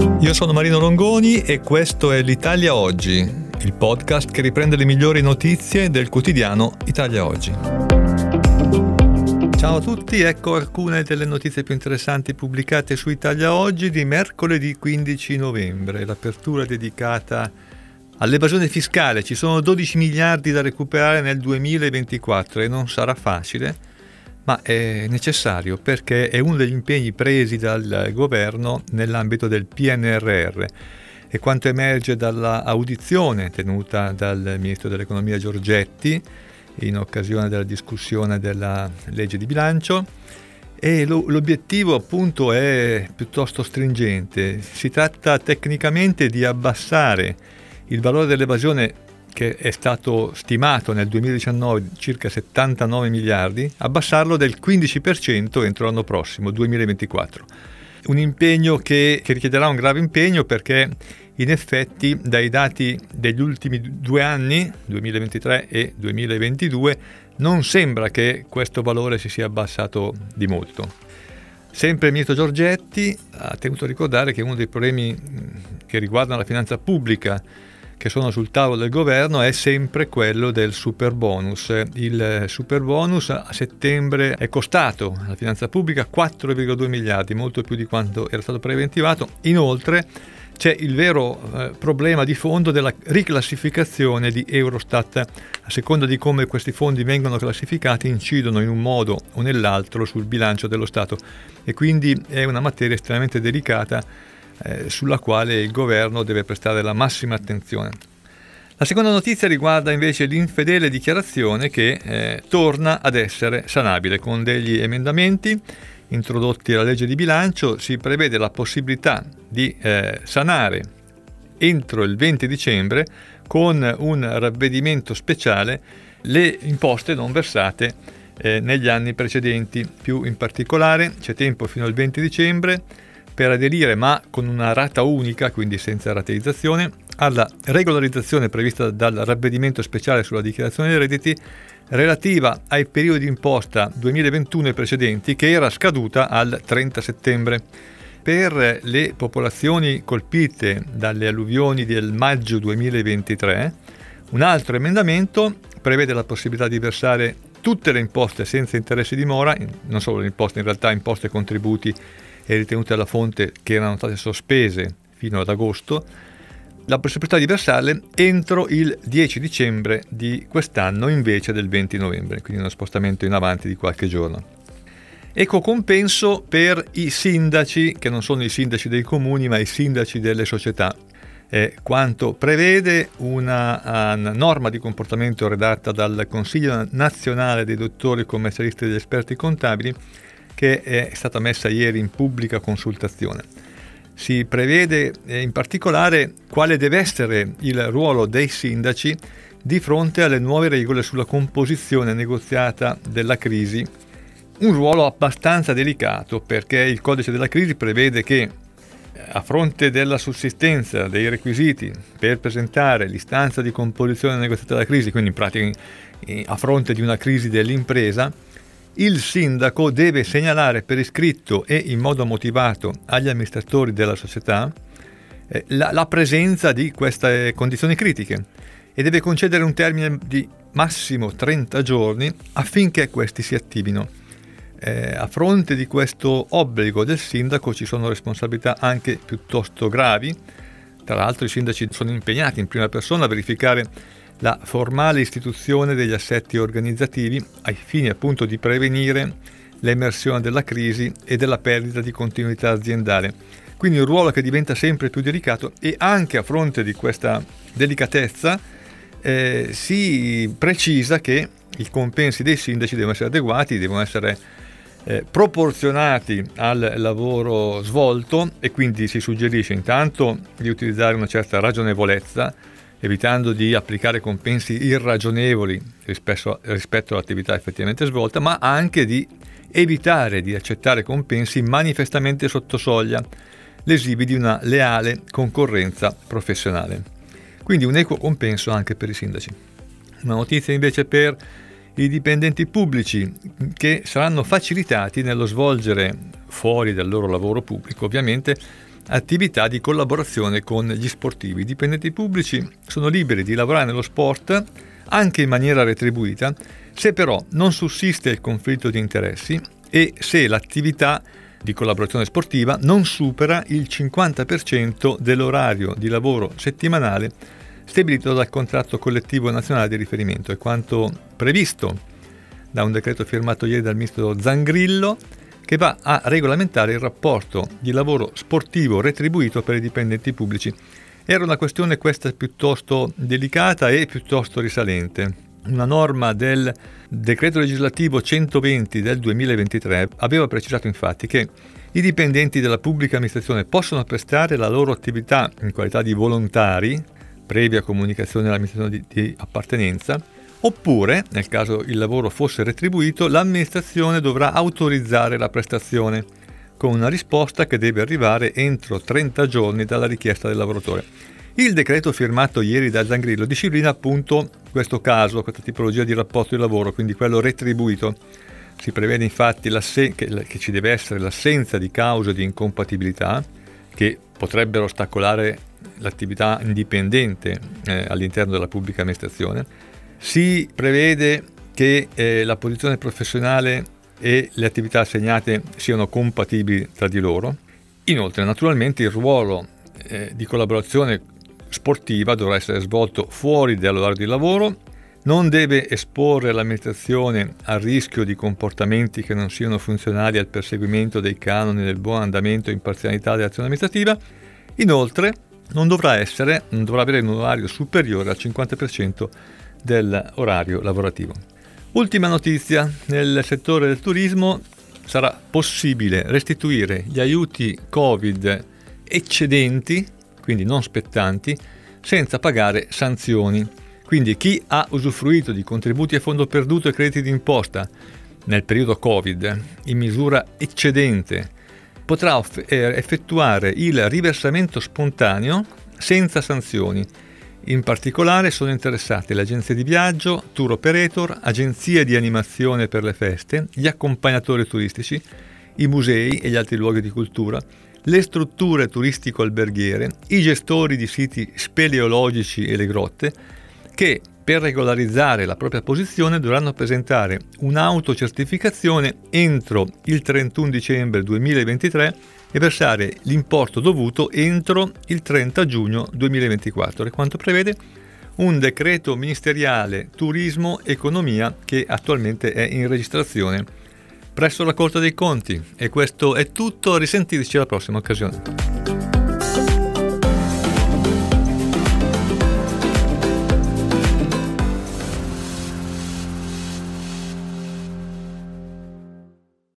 Io sono Marino Longoni e questo è l'Italia Oggi, il podcast che riprende le migliori notizie del quotidiano Italia Oggi. Ciao a tutti, ecco alcune delle notizie più interessanti pubblicate su Italia Oggi di mercoledì 15 novembre, l'apertura dedicata all'evasione fiscale. Ci sono 12 miliardi da recuperare nel 2024 e non sarà facile ma è necessario perché è uno degli impegni presi dal governo nell'ambito del PNRR e quanto emerge dall'audizione tenuta dal ministro dell'economia Giorgetti in occasione della discussione della legge di bilancio e l'obiettivo appunto è piuttosto stringente. Si tratta tecnicamente di abbassare il valore dell'evasione che è stato stimato nel 2019 circa 79 miliardi, abbassarlo del 15% entro l'anno prossimo, 2024. Un impegno che, che richiederà un grave impegno perché in effetti dai dati degli ultimi due anni, 2023 e 2022, non sembra che questo valore si sia abbassato di molto. Sempre il Giorgetti ha tenuto a ricordare che uno dei problemi che riguardano la finanza pubblica che sono sul tavolo del governo è sempre quello del super bonus. Il super bonus a settembre è costato alla finanza pubblica 4,2 miliardi, molto più di quanto era stato preventivato. Inoltre c'è il vero eh, problema di fondo della riclassificazione di Eurostat. A seconda di come questi fondi vengono classificati incidono in un modo o nell'altro sul bilancio dello Stato e quindi è una materia estremamente delicata eh, sulla quale il governo deve prestare la massima attenzione. La seconda notizia riguarda invece l'infedele dichiarazione che eh, torna ad essere sanabile con degli emendamenti introdotti alla legge di bilancio si prevede la possibilità di eh, sanare entro il 20 dicembre con un ravvedimento speciale le imposte non versate eh, negli anni precedenti. Più in particolare c'è tempo fino al 20 dicembre per aderire, ma con una rata unica, quindi senza rateizzazione, alla regolarizzazione prevista dal ravvedimento speciale sulla dichiarazione dei redditi relativa ai periodi di imposta 2021 e precedenti che era scaduta al 30 settembre. Per le popolazioni colpite dalle alluvioni del maggio 2023, un altro emendamento prevede la possibilità di versare tutte le imposte senza interessi di mora, non solo le imposte, in realtà imposte e contributi e ritenute alla fonte che erano state sospese fino ad agosto, la possibilità di versarle entro il 10 dicembre di quest'anno invece del 20 novembre, quindi uno spostamento in avanti di qualche giorno. Eco compenso per i sindaci, che non sono i sindaci dei comuni, ma i sindaci delle società. È quanto prevede una, una norma di comportamento redatta dal Consiglio nazionale dei dottori commercialisti e degli esperti contabili che è stata messa ieri in pubblica consultazione. Si prevede eh, in particolare quale deve essere il ruolo dei sindaci di fronte alle nuove regole sulla composizione negoziata della crisi. Un ruolo abbastanza delicato perché il codice della crisi prevede che eh, a fronte della sussistenza dei requisiti per presentare l'istanza di composizione negoziata della crisi, quindi in pratica a fronte di una crisi dell'impresa, il sindaco deve segnalare per iscritto e in modo motivato agli amministratori della società eh, la, la, presenza di queste condizioni critiche e deve concedere un termine di massimo 30 giorni affinché questi si attivino. Eh, a fronte di questo obbligo del sindaco ci sono responsabilità anche piuttosto gravi, tra l'altro i sindaci sono impegnati in prima persona a verificare la formale istituzione degli assetti organizzativi ai fini appunto di prevenire l'emersione della crisi e della perdita di continuità aziendale. Quindi un ruolo che diventa sempre più delicato e anche a fronte di questa delicatezza eh, si precisa che i compensi dei sindaci devono essere adeguati, devono essere eh, proporzionati al lavoro svolto e quindi si suggerisce intanto di utilizzare una certa ragionevolezza evitando di applicare compensi irragionevoli rispetto, rispetto all'attività effettivamente svolta, ma anche di evitare di accettare compensi manifestamente sotto soglia, lesivi di una leale concorrenza professionale. Quindi un equo compenso anche per i sindaci. Una notizia invece per i dipendenti pubblici che saranno facilitati nello svolgere fuori dal loro lavoro pubblico, ovviamente attività di collaborazione con gli sportivi. I dipendenti pubblici sono liberi di lavorare nello sport anche in maniera retribuita, se però non sussiste il conflitto di interessi e se l'attività di collaborazione sportiva non supera il 50% dell'orario di lavoro settimanale stabilito dal contratto collettivo nazionale di riferimento, è quanto previsto da un decreto firmato ieri dal ministro Zangrillo che va a regolamentare il rapporto di lavoro sportivo retribuito per i dipendenti pubblici. Era una questione questa piuttosto delicata e piuttosto risalente. Una norma del decreto legislativo 120 del 2023 aveva precisato infatti che i dipendenti della pubblica amministrazione possono prestare la loro attività in qualità di volontari, previa comunicazione all'amministrazione di, di appartenenza, Oppure, nel caso il lavoro fosse retribuito, l'amministrazione dovrà autorizzare la prestazione, con una risposta che deve arrivare entro 30 giorni dalla richiesta del lavoratore. Il decreto firmato ieri da Zangrillo disciplina appunto questo caso, questa tipologia di rapporto di lavoro, quindi quello retribuito. Si prevede infatti che, che ci deve essere l'assenza di cause di incompatibilità che potrebbero ostacolare l'attività indipendente eh, all'interno della pubblica amministrazione si prevede che eh, la posizione professionale e le attività assegnate siano compatibili tra di loro. Inoltre, naturalmente, il ruolo eh, di collaborazione sportiva dovrà essere svolto fuori dall'orario di lavoro, non deve esporre l'amministrazione al rischio di comportamenti che non siano funzionali al perseguimento dei canoni del buon andamento e imparzialità dell'azione amministrativa. Inoltre, non dovrà essere, non dovrà avere un orario superiore al 50% dell'orario lavorativo. Ultima notizia, nel settore del turismo sarà possibile restituire gli aiuti Covid eccedenti, quindi non spettanti, senza pagare sanzioni. Quindi chi ha usufruito di contributi a fondo perduto e crediti d'imposta nel periodo Covid in misura eccedente potrà eh, effettuare il riversamento spontaneo senza sanzioni in particolare sono interessate le agenzie di viaggio, tour operator, agenzie di animazione per le feste, gli accompagnatori turistici, i musei e gli altri luoghi di cultura, le strutture turistico-alberghiere, i gestori di siti speleologici e le grotte, che per regolarizzare la propria posizione dovranno presentare un'autocertificazione entro il 31 dicembre 2023 e versare l'importo dovuto entro il 30 giugno 2024, e quanto prevede un decreto ministeriale turismo economia che attualmente è in registrazione presso la Corte dei Conti. E questo è tutto, risentirci alla prossima occasione.